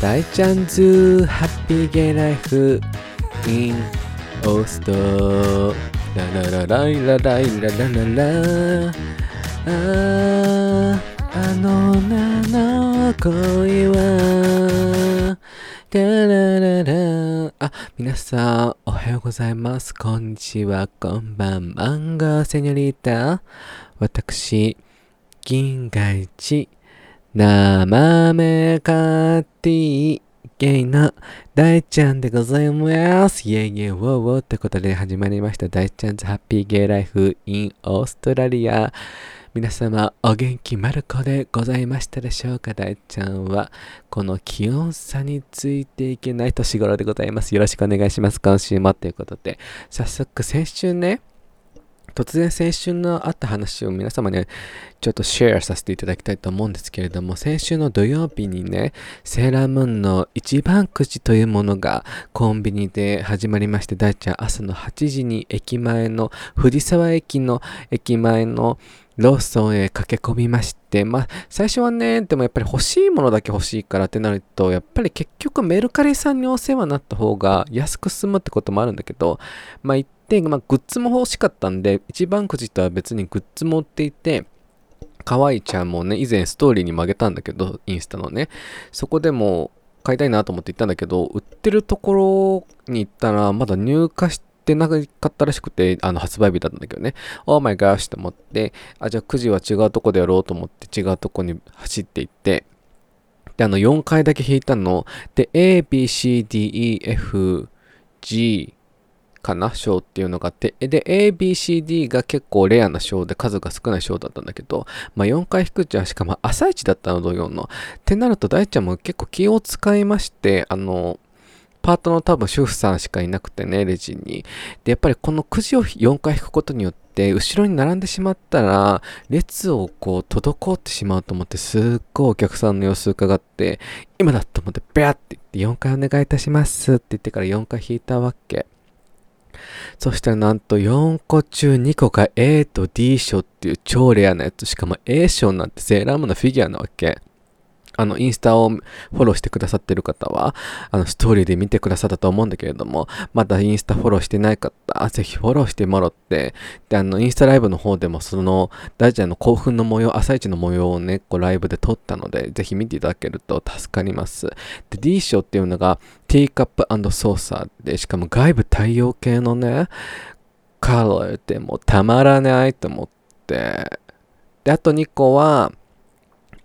大ちゃんズハッピーゲイライフ in オースト。ラララライラライララ。ララあーあの名の恋は。タラララ。あ、皆さん、おはようございます。こんにちは、こんばん、マンゴーセニョリータ。私、銀河一、生めかティー、ゲイの大ちゃんでございます。イェイイェイウォーウォーってことで始まりました大ちゃんズハッピーゲイライフ in オーストラリア。皆様お元気まる子でございましたでしょうか？大ちゃんはこの気温差についていけない年頃でございます。よろしくお願いします。今週もということで早速先週ね突然先週のあった話を皆様にちょっとシェアさせていただきたいと思うんですけれども先週の土曜日にねセーラームーンの一番くじというものがコンビニで始まりまして大ちゃん朝の8時に駅前の藤沢駅の駅前のローソンへ駆け込みまして、まあ、最初はね、でもやっぱり欲しいものだけ欲しいからってなると、やっぱり結局メルカリさんにお世話になった方が安く済むってこともあるんだけど、まあ一定、まあグッズも欲しかったんで、一番くじとは別にグッズも売っていて、可愛いちゃんもね、以前ストーリーに曲げたんだけど、インスタのね、そこでも買いたいなと思って行ったんだけど、売ってるところに行ったら、まだ入荷して、なかったらしくて、あの発売日だったんだけどね、Oh my gosh と思って、あ、じゃあ9時は違うとこでやろうと思って違うとこに走って行って、で、あの4回だけ弾いたの、で、A, B, C, D, E, F, G かな章っていうのがあって、で、A, B, C, D が結構レアな章で数が少ない章だったんだけど、まあ4回弾くじゃんしかも朝一だったの、土曜の。ってなると大ちゃんも結構気を使いまして、あの、パートの多分主婦さんしかいなくてね、レジに。で、やっぱりこのくじを4回引くことによって、後ろに並んでしまったら、列をこう、滞ってしまうと思って、すっごいお客さんの様子伺って、今だと思って、ベアって言って、4回お願いいたしますって言ってから4回引いたわけ。そしたらなんと4個中2個が A と D 賞っていう超レアなやつ。しかも A 賞なんてセーラームのフィギュアなわけ。あの、インスタをフォローしてくださってる方は、あの、ストーリーで見てくださったと思うんだけれども、まだインスタフォローしてない方、ぜひフォローしてもらって、で、あの、インスタライブの方でも、その、大ちゃんの興奮の模様、朝一の模様をね、こう、ライブで撮ったので、ぜひ見ていただけると助かります。で、D 賞っていうのが、ティーカップソーサーで、しかも外部太陽系のね、カラーでもたまらないと思って、で、あと2個は、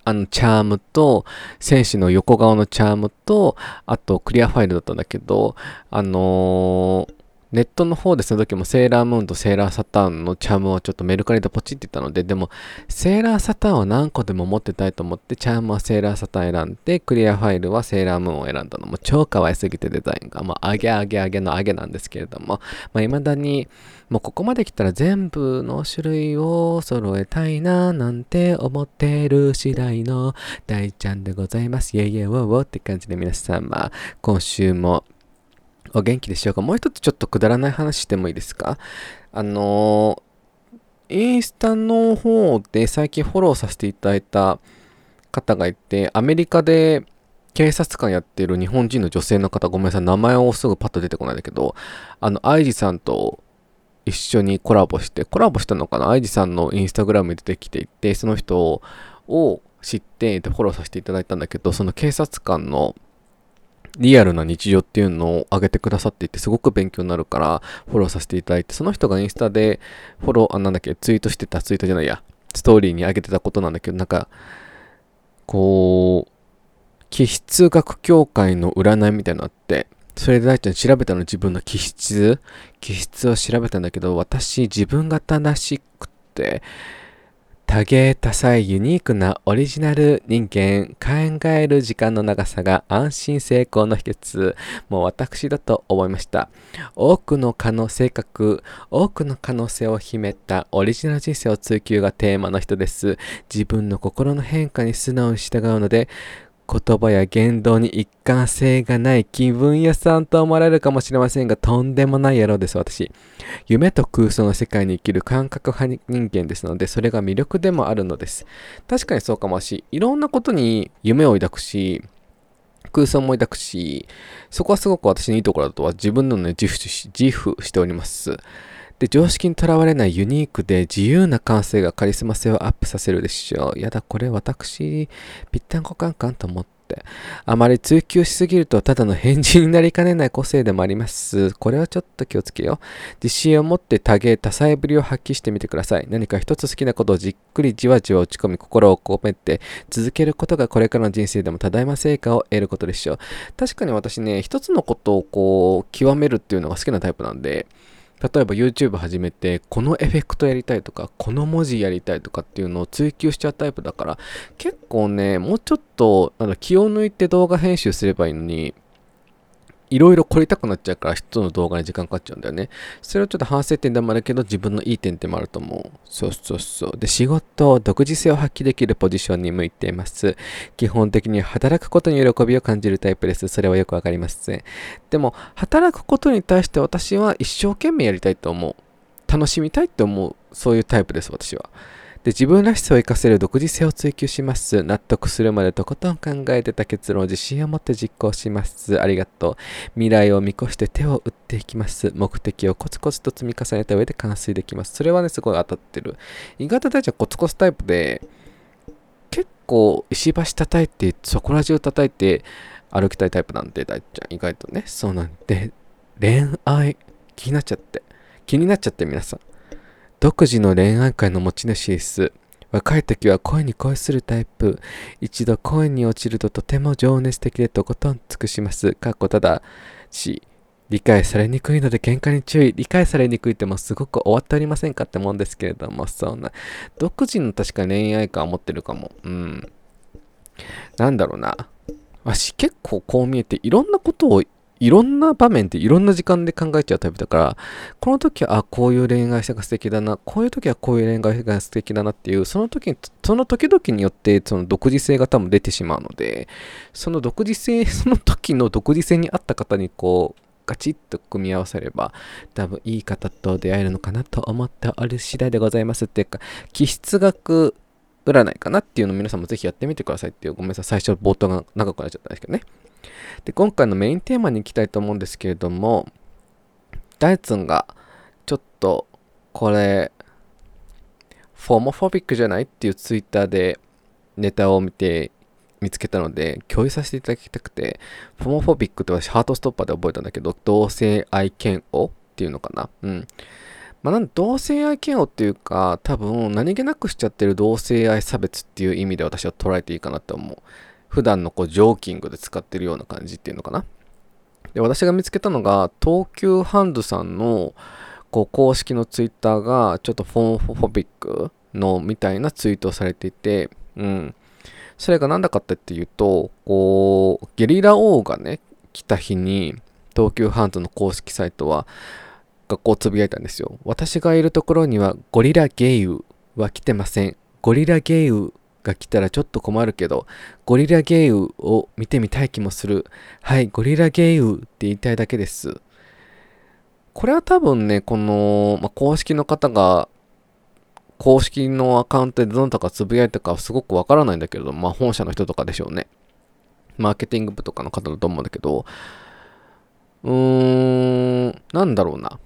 あの、チャームと、選手の横顔のチャームと、あと、クリアファイルだったんだけど、あのーネットの方でその時もセーラームーンとセーラーサターンのチャームをちょっとメルカリでポチって言ったので、でも、セーラーサターンは何個でも持ってたいと思って、チャームはセーラーサターン選んで、クリアファイルはセーラームーンを選んだのも超可愛すぎてデザインが、もう上げ上げ上げの上げなんですけれども、まあ、未だに、もうここまで来たら全部の種類を揃えたいななんて思ってる次第の大ちゃんでございます。イェイイェイウォーウォーって感じで皆様、今週もお元気でしょうか？もう一つちょっとくだらない話してもいいですか？あの、インスタの方で最近フォローさせていただいた方がいて、アメリカで警察官やってる日本人の女性の方、ごめんなさい、名前をすぐパッと出てこないんだけど、あの、アイジさんと一緒にコラボして、コラボしたのかな？アイジさんのインスタグラムに出てきていて、その人を知ってフォローさせていただいたんだけど、その警察官のリアルな日常っていうのを上げてくださっていて、すごく勉強になるから、フォローさせていただいて、その人がインスタでフォロー、あ、なんだっけ、ツイートしてた、ツイートじゃないや、ストーリーに上げてたことなんだけど、なんか、こう、気質学協会の占いみたいなのあって、それで大ちゃん調べたの自分の気質？気質を調べたんだけど、私自分が正しくて、多芸多彩ユニークなオリジナル人間考える時間の長さが安心成功の秘訣もう私だと思いました。多くの可能性格多くの可能性を秘めたオリジナル人生を追求がテーマの人です。自分の心の変化に素直に従うので言葉や言動に一貫性がない気分屋さんと思われるかもしれませんが、とんでもない野郎です、私。夢と空想の世界に生きる感覚派人間ですので、それが魅力でもあるのです。確かにそうかもし、いろんなことに夢を抱くし、空想も抱くし、そこはすごく私のいいところだとは自分のね、自負し自負しております。で、常識にとらわれないユニークで自由な感性がカリスマ性をアップさせるでしょう。やだ、これ私、ぴったんこカンカンと思って。あまり追求しすぎるとただの変人になりかねない個性でもあります。これはちょっと気をつけよう。自信を持って多芸多彩ぶりを発揮してみてください。何か一つ好きなことをじっくりじわじわ落ち込み心を込めて続けることがこれからの人生でも多大な成果を得ることでしょう。確かに私ね、一つのことをこう極めるっていうのが好きなタイプなんで、例えば YouTube 始めて、このエフェクトやりたいとか、この文字やりたいとかっていうのを追求しちゃうタイプだから、結構ね、もうちょっと、あの気を抜いて動画編集すればいいのに、いろいろ凝りたくなっちゃうから一つの動画に時間かかっちゃうんだよね。それはちょっと反省点でもあるけど自分のいい点でもあると思う。そうそうそう。で、仕事、独自性を発揮できるポジションに向いています。基本的に働くことに喜びを感じるタイプです。それはよくわかりません。でも、働くことに対して私は一生懸命やりたいと思う。楽しみたいって思う。そういうタイプです、私は。で、自分らしさを活かせる独自性を追求します。納得するまでとことん考えてた結論を自信を持って実行します。ありがとう。未来を見越して手を打っていきます。目的をコツコツと積み重ねた上で完遂できます。それはね、すごい当たってる。意外と大ちゃんコツコツタイプで、結構石橋叩いて、そこら中叩いて歩きたいタイプなんで、大ちゃん。意外とね。そうなんで、恋愛、気になっちゃって。気になっちゃって皆さん。独自の恋愛観の持ち主です。若い時は恋に恋するタイプ。一度恋に落ちるととても情熱的でとことん尽くします。かっこただし、理解されにくいので喧嘩に注意。理解されにくいってもすごく終わっておりませんかってもんですけれども、そんな。独自の確か恋愛観を持ってるかも。うん。なんだろうな。わし結構こう見えていろんなことをいろんな場面でいろんな時間で考えちゃうタイプだから、この時は、あ、こういう恋愛者が素敵だな、こういう時はこういう恋愛が素敵だなっていう、その時、その時々によって、その独自性が多分出てしまうので、その独自性、その時の独自性に合った方にこう、ガチッと組み合わせれば、多分いい方と出会えるのかなと思っておる次第でございますっていうか、気質学占いかなっていうのを皆さんもぜひやってみてくださいっていう、ごめんなさい、最初冒頭が長くなっちゃったんですけどね。で、今回のメインテーマに行きたいと思うんですけれども、ダイツンがちょっとこれ、フォーモフォビックじゃないっていうツイッターでネタを見て見つけたので共有させていただきたくて、フォーモフォビックって私ハートストッパーで覚えたんだけど、同性愛嫌悪っていうのかな？うん。まあ、なん同性愛嫌悪っていうか、多分何気なくしちゃってる同性愛差別っていう意味で私は捉えていいかなと思う。普段のこうジョーキングで使ってるような感じっていうのかな。で、私が見つけたのが、東急ハンズさんのこう公式のツイッターがちょっとフォンフォビックのみたいなツイートをされていて、うん。それが何だかっていうと、こう、ゲリラ王がね、来た日に、東急ハンズの公式サイトは、学校をつぶやいたんですよ。私がいるところにはゴリラゲイウは来てません。ゴリラゲイウが来たらちょっと困るけど、ゴリラゲイウを見てみたい気もする。はい、ゴリラゲイウって言いたいだけです。これは多分ね、この、まあ、公式の方が、公式のアカウントでどなたかつぶやいたかすごくわからないんだけれど、まあ本社の人とかでしょうね。マーケティング部とかの方だと思うんだけど、うーん、なんだろうな。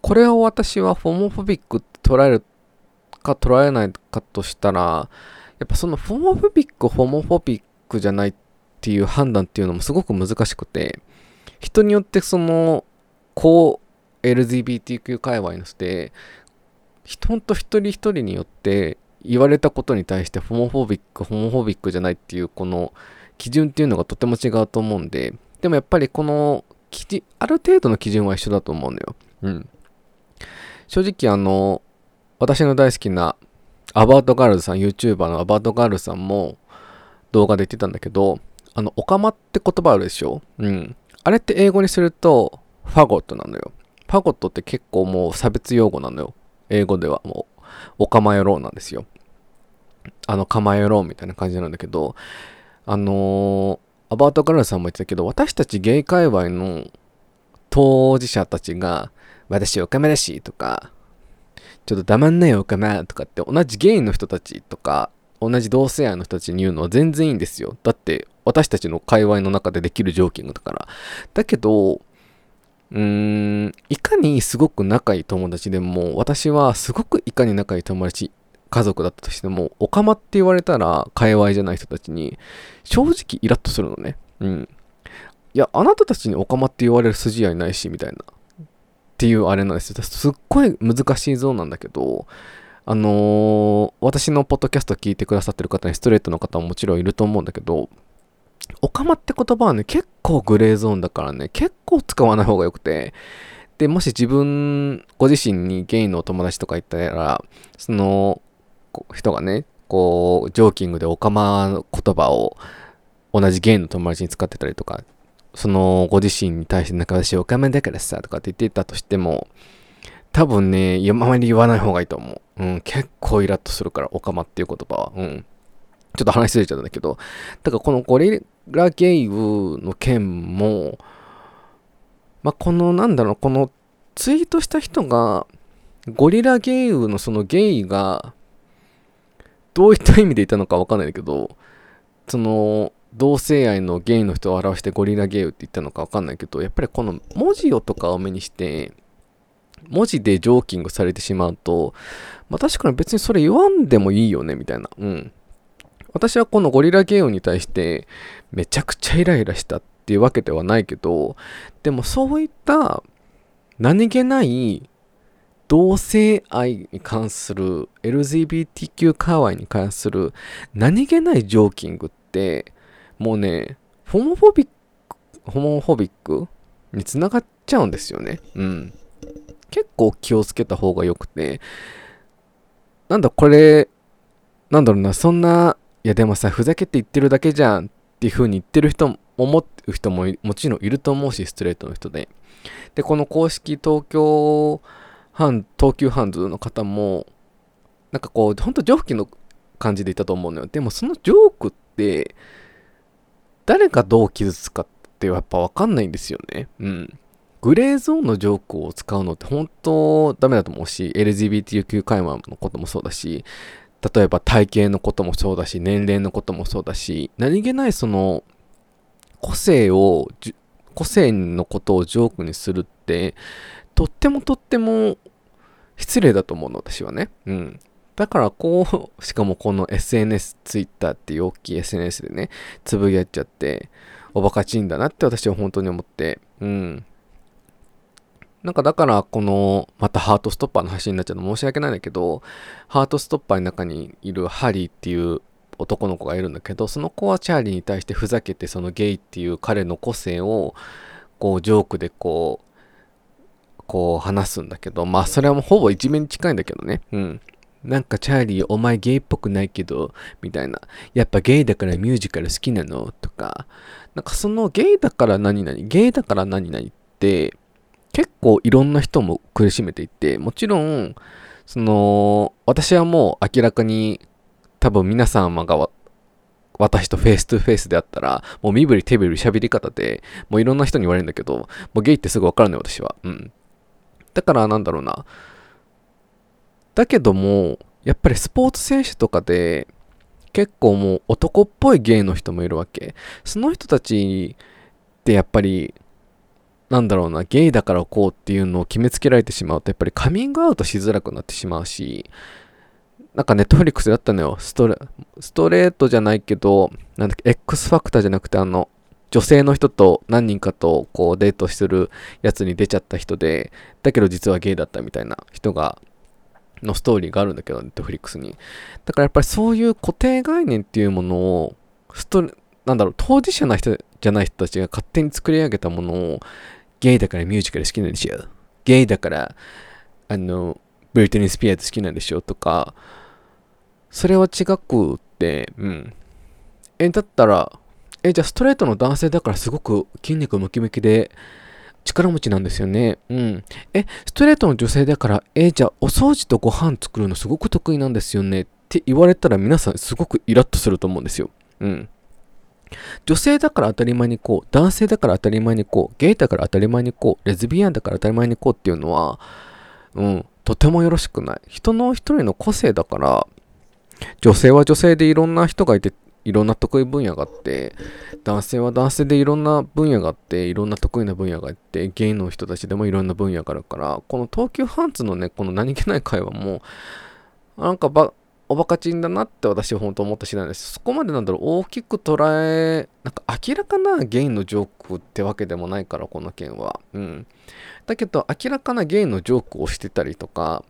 これを私はフォモフォビックって捉えるか捉えないかとしたら、やっぱそのフォモフォビック、ホモフォビックじゃないっていう判断っていうのもすごく難しくて、人によってその、こう、LGBTQ 界隈の人で、人と一人一人によって言われたことに対してホモフォビック、ホモフォビックじゃないっていうこの基準っていうのがとても違うと思うんで、でもやっぱりこのある程度の基準は一緒だと思うのよ。うん。正直あの、私の大好きなアバートガールズさん、YouTuber のアバートガールズさんも動画で言ってたんだけど、あの、オカマって言葉あるでしょ？うん。あれって英語にすると、ファゴットなのよ。ファゴットって結構もう差別用語なのよ。英語ではもう、オカマ野郎なんですよ。あの、カマ野郎みたいな感じなんだけど、あのー、アバートガールズさんも言ってたけど、私たちゲイ界隈の当事者たちが、私オカマだしとか、ちょっと黙んなよ、かなとかって同じゲイの人たちとか同じ同性愛の人たちに言うのは全然いいんですよ。だって私たちの界隈の中でできるジョーキングだから。だけど、うーん、いかにすごく仲いい友達でも、私はすごくいかに仲いい友達、家族だったとしても、オカマって言われたら、界隈じゃない人たちに、正直イラッとするのね。うん。いや、あなたたちにオカマって言われる筋合いないし、みたいな。っていうあれなんですよ。すっごい難しい像なんだけど、あのー、私のポッドキャスト聞いてくださってる方にストレートの方ももちろんいると思うんだけど、オカマって言葉はね、結構グレーゾーンだからね、結構使わない方がよくて、で、もし自分、ご自身にゲイのお友達とか言ったら、その人がね、こう、ジョーキングでオカマ言葉を同じゲイの友達に使ってたりとか、そのご自身に対してなんか私オカマだからさとかって言ってたとしても、多分ね、あまり言わない方がいいと思う。うん、結構イラッとするから、オカマっていう言葉は。うん。ちょっと話しずれちゃったんだけど、だからこのゴリラゲイウの件も、まあ、このなんだろう、このツイートした人が、ゴリラゲイウのそのゲイが、どういった意味で言ったのかわかんないんだけど、その、同性愛のゲイの人を表してゴリラゲイって言ったのかわかんないけど、やっぱりこの文字をとかを目にして、文字でジョーキングされてしまうと、まあ確かに別にそれ言わんでもいいよね、みたいな。うん。私はこのゴリラゲームに対してめちゃくちゃイライラしたっていうわけではないけど、でもそういった何気ない同性愛に関する LGBTQ 界隈に関する何気ないジョーキングってもうね、ホモフォビック、ホモフォビックにつながっちゃうんですよね。うん。結構気をつけた方がよくて、なんだこれ、なんだろうな、そんな、いやでもさ、ふざけて言ってるだけじゃんっていう風に言ってる人も、思ってる人ももちろんいると思うし、ストレートの人で。で、この公式東京ハ東急ハンズの方も、なんかこう、ほんとジョークの感じで言ったと思うのよ。でもそのジョークって、誰がどう傷つくかってやっぱわかんないんですよね。うん。グレーゾーンのジョークを使うのって本当ダメだと思うし、LGBTQ 会話のこともそうだし、例えば体型のこともそうだし、年齢のこともそうだし、何気ないその個性を、個性のことをジョークにするって、とってもとっても失礼だと思うの、私はね。うん。だからこう、しかもこの SNS、Twitter っていう大きい SNS でね、つぶやっちゃって、おバカちんだなって私は本当に思って、うん。なんかだからこのまたハートストッパーの話になっちゃうの申し訳ないんだけどハートストッパーの中にいるハリーっていう男の子がいるんだけどその子はチャーリーに対してふざけてそのゲイっていう彼の個性をこうジョークでこうこう話すんだけどまあそれはもうほぼ一面に近いんだけどねうんなんかチャーリーお前ゲイっぽくないけどみたいなやっぱゲイだからミュージカル好きなの？とかなんかそのゲイだから何々？ゲイだから何々って結構いろんな人も苦しめていて、もちろん、その、私はもう明らかに多分皆様が私と face to face であったら、もう身振り手振り喋り方で、もういろんな人に言われるんだけど、もうゲイってすぐわかるのよ、私は。うん。だからなんだろうな。だけども、やっぱりスポーツ選手とかで、結構もう男っぽいゲイの人もいるわけ。その人たちってやっぱりなんだろうな、ゲイだからこうっていうのを決めつけられてしまうと、やっぱりカミングアウトしづらくなってしまうし、なんかネットフリックスだったのよ。ストレストレートじゃないけど、なんだっけ、X ファクターじゃなくて、あの、女性の人と何人かとこうデートするやつに出ちゃった人で、だけど実はゲイだったみたいな人が、のストーリーがあるんだけど、ネットフリックスに。だからやっぱりそういう固定概念っていうものを、ストなんだろう、当事者な人じゃない人たちが勝手に作り上げたものをゲイだからミュージカル好きなんでしょ？ゲイだから、あの、ブリトニー・スピアーズ好きなんでしょ？とか、それは違くって、うん。え、だったら、え、じゃあストレートの男性だからすごく筋肉ムキムキで力持ちなんですよね。うん。え、ストレートの女性だから、え、じゃあお掃除とご飯作るのすごく得意なんですよねって言われたら皆さんすごくイラッとすると思うんですよ。うん。女性だから当たり前にこう、男性だから当たり前にこう、ゲイだから当たり前にこう、レズビアンだから当たり前にこうっていうのは、うん、とてもよろしくない。人の一人の個性だから、女性は女性でいろんな人がいて、いろんな得意分野があって、男性は男性でいろんな分野があって、いろんな得意な分野があって、ゲイの人たちでもいろんな分野があるから、この東急ハンズのね、この何気ない会話も、なんかば、おバカちんだなって私は本当思った次第です。そこまでなんだろう、大きく捉え、なんか明らかなゲイのジョークってわけでもないから、この件は。うん。だけど、明らかなゲイのジョークをしてたりとか、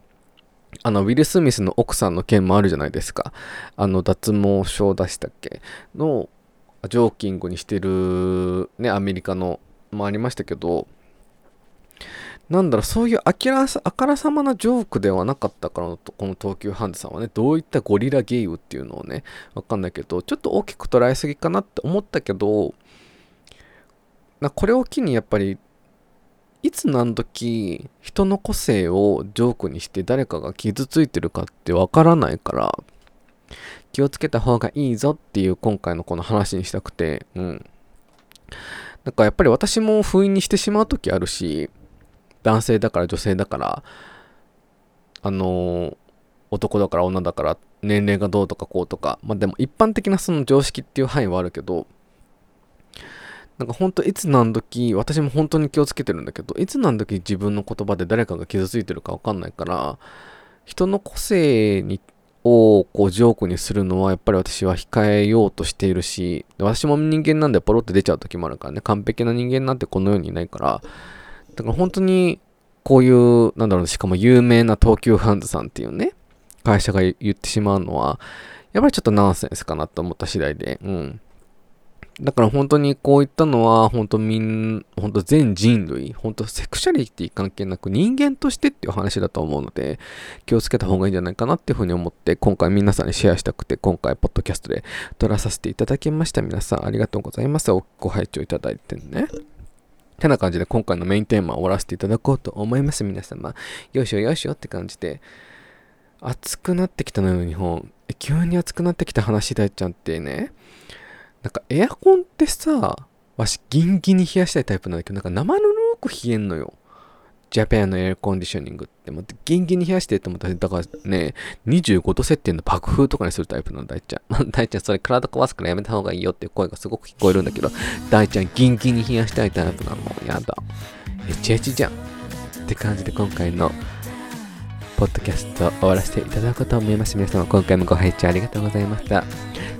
あの、ウィル・スミスの奥さんの件もあるじゃないですか。あの、脱毛症出したっけ？の、ジョーキングにしてる、ね、アメリカの、もありましたけど、なんだろう、そういうあきらあからさまなジョークではなかったからのこの東急ハンズさんはね、どういったゴリラゲイウっていうのをね、わかんないけど、ちょっと大きく捉えすぎかなって思ったけど、なこれを機にやっぱり、いつ何時人の個性をジョークにして誰かが傷ついてるかってわからないから、気をつけた方がいいぞっていう今回のこの話にしたくて、うん。なんかやっぱり私も封印にしてしまう時あるし、男性だから女性だから、あの、男だから女だから年齢がどうとかこうとか、まあでも一般的なその常識っていう範囲はあるけど、なんか本当いつ何時、私も本当に気をつけてるんだけど、いつ何時自分の言葉で誰かが傷ついてるかわかんないから、人の個性にをこうジョークにするのはやっぱり私は控えようとしているし、私も人間なんでポロって出ちゃう時もあるからね、完璧な人間なんてこの世にいないから、だから本当にこういう、なんだろう、しかも有名な東急ハンズさんっていうね、会社が言ってしまうのは、やっぱりちょっとナンセンスかなと思った次第で、うん。だから本当にこういったのは、本当みん、本当全人類、本当セクシャリティ関係なく人間としてっていう話だと思うので、気をつけた方がいいんじゃないかなっていうふうに思って、今回皆さんにシェアしたくて、今回ポッドキャストで撮らさせていただきました。皆さんありがとうございます。ご拝聴いただいてね。てな感じで今回のメインテーマを終わらせていただこうと思います、皆様。よいしょよいしょって感じで。暑くなってきたのよ、日本。急に暑くなってきた話だいちゃんってね。なんかエアコンってさ、わしギンギンに冷やしたいタイプなんだけど、なんか生ぬるく冷えんのよ。ジャパンのエアコンディショニングって思って、ギンギンに冷やしてって思ったら、だからね、25度設定の爆風とかにするタイプの大ちゃん。大ちゃん、それ体壊すからやめた方がいいよっていう声がすごく聞こえるんだけど、大ちゃん、ギンギンに冷やしたいタイプなの。やだ。エチエチじゃん。って感じで今回のポッドキャスト終わらせていただこうと思います。皆様、今回もご拝聴ありがとうございました。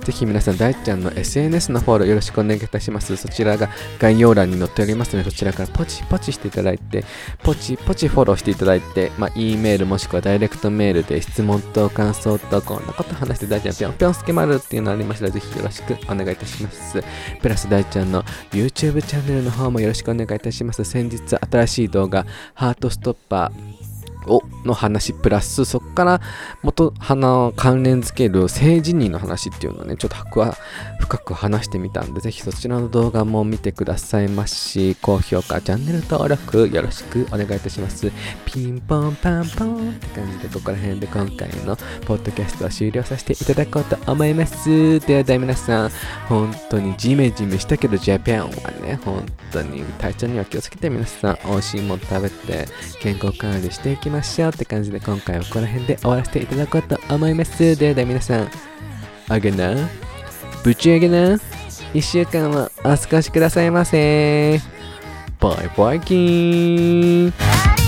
ぜひ皆さん、大ちゃんの SNS のフォローよろしくお願いいたします。そちらが概要欄に載っておりますので、そちらからポチポチしていただいて、ポチポチフォローしていただいて、まあ、E メールもしくはダイレクトメールで質問と感想とこんなこと話して大ちゃんぴょんぴょんすけまるっていうのありましたら、ぜひよろしくお願いいたします。プラス大ちゃんの YouTube チャンネルの方もよろしくお願いいたします。先日新しい動画、ハートストッパー、をの話プラスそこから元花関連づける性自認の話っていうのをねちょっとは深く話してみたんでぜひそちらの動画も見てくださいまし高評価チャンネル登録よろしくお願いいたします。ピンポンパンポンって感じでここら辺で今回のポッドキャストは終了させていただこうと思います。ではでは皆さん本当にジメジメしたけどジャパンはね本当に体調には気をつけて皆さん美味しいもの食べて健康管理していきましょうって感じで今回はこの辺で終わらせていただこうと思います。ではでは皆さん、あげな、ぶち上げな、1週間はお過ごしくださいませ。バイバイキーン